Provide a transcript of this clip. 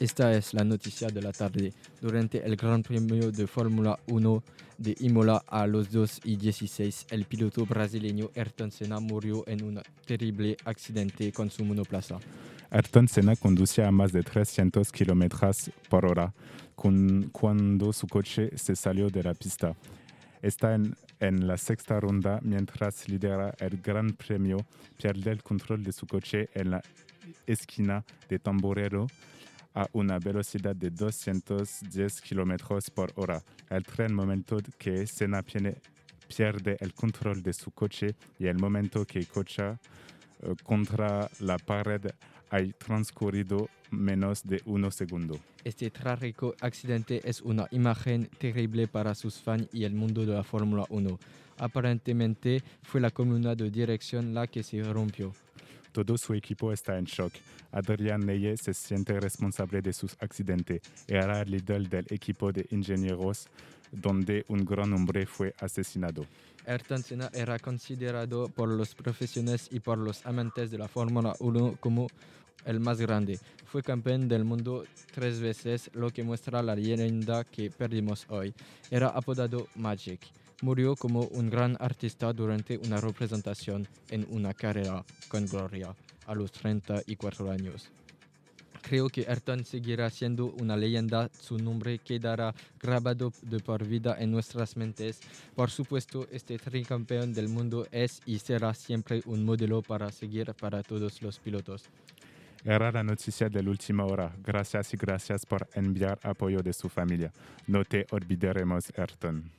Esta es la noticia de la tarde. Durante el Gran Premio de Fórmula 1 de Imola a los 2 y 16, el piloto brasileño Ayrton Senna murió en un terrible accidente con su monoplaza. Ayrton Senna conducía a más de 300 kilómetros por hora cuando su coche se salió de la pista. Está en, en, la sexta ronda mientras lidera el Gran Premio, pierde el control de su coche en la esquina de Tamborero a una velocidad de 210 km por hora. El tren momento que Senna pierde el control de su coche y el momento que cocha uh, contra la pared ha transcurrido menos de un segundo. Este trágico accidente es una imagen terrible para sus fans y el mundo de la Fórmula 1. Aparentemente fue la columna de dirección la que se rompió. Todo su equipo está en shock. Adrián Neye se siente responsable de sus accidentes. Era el líder del equipo de ingenieros donde un gran hombre fue asesinado. Ayrton Senna era considerado por los profesionales y por los amantes de la Fórmula 1 como el más grande. Fue campeón del mundo tres veces, lo que muestra la leyenda que perdimos hoy. Era apodado Magic murió como un gran artista durante una representación en una carrera con gloria a los 34 años. Creo que Ayrton seguirá siendo una leyenda, su nombre quedará grabado de por vida en nuestras mentes. Por supuesto, este tricampeón del mundo es y será siempre un modelo para seguir para todos los pilotos. Era la noticia de la última hora. Gracias y gracias por enviar apoyo de su familia. No te olvidaremos, Ayrton.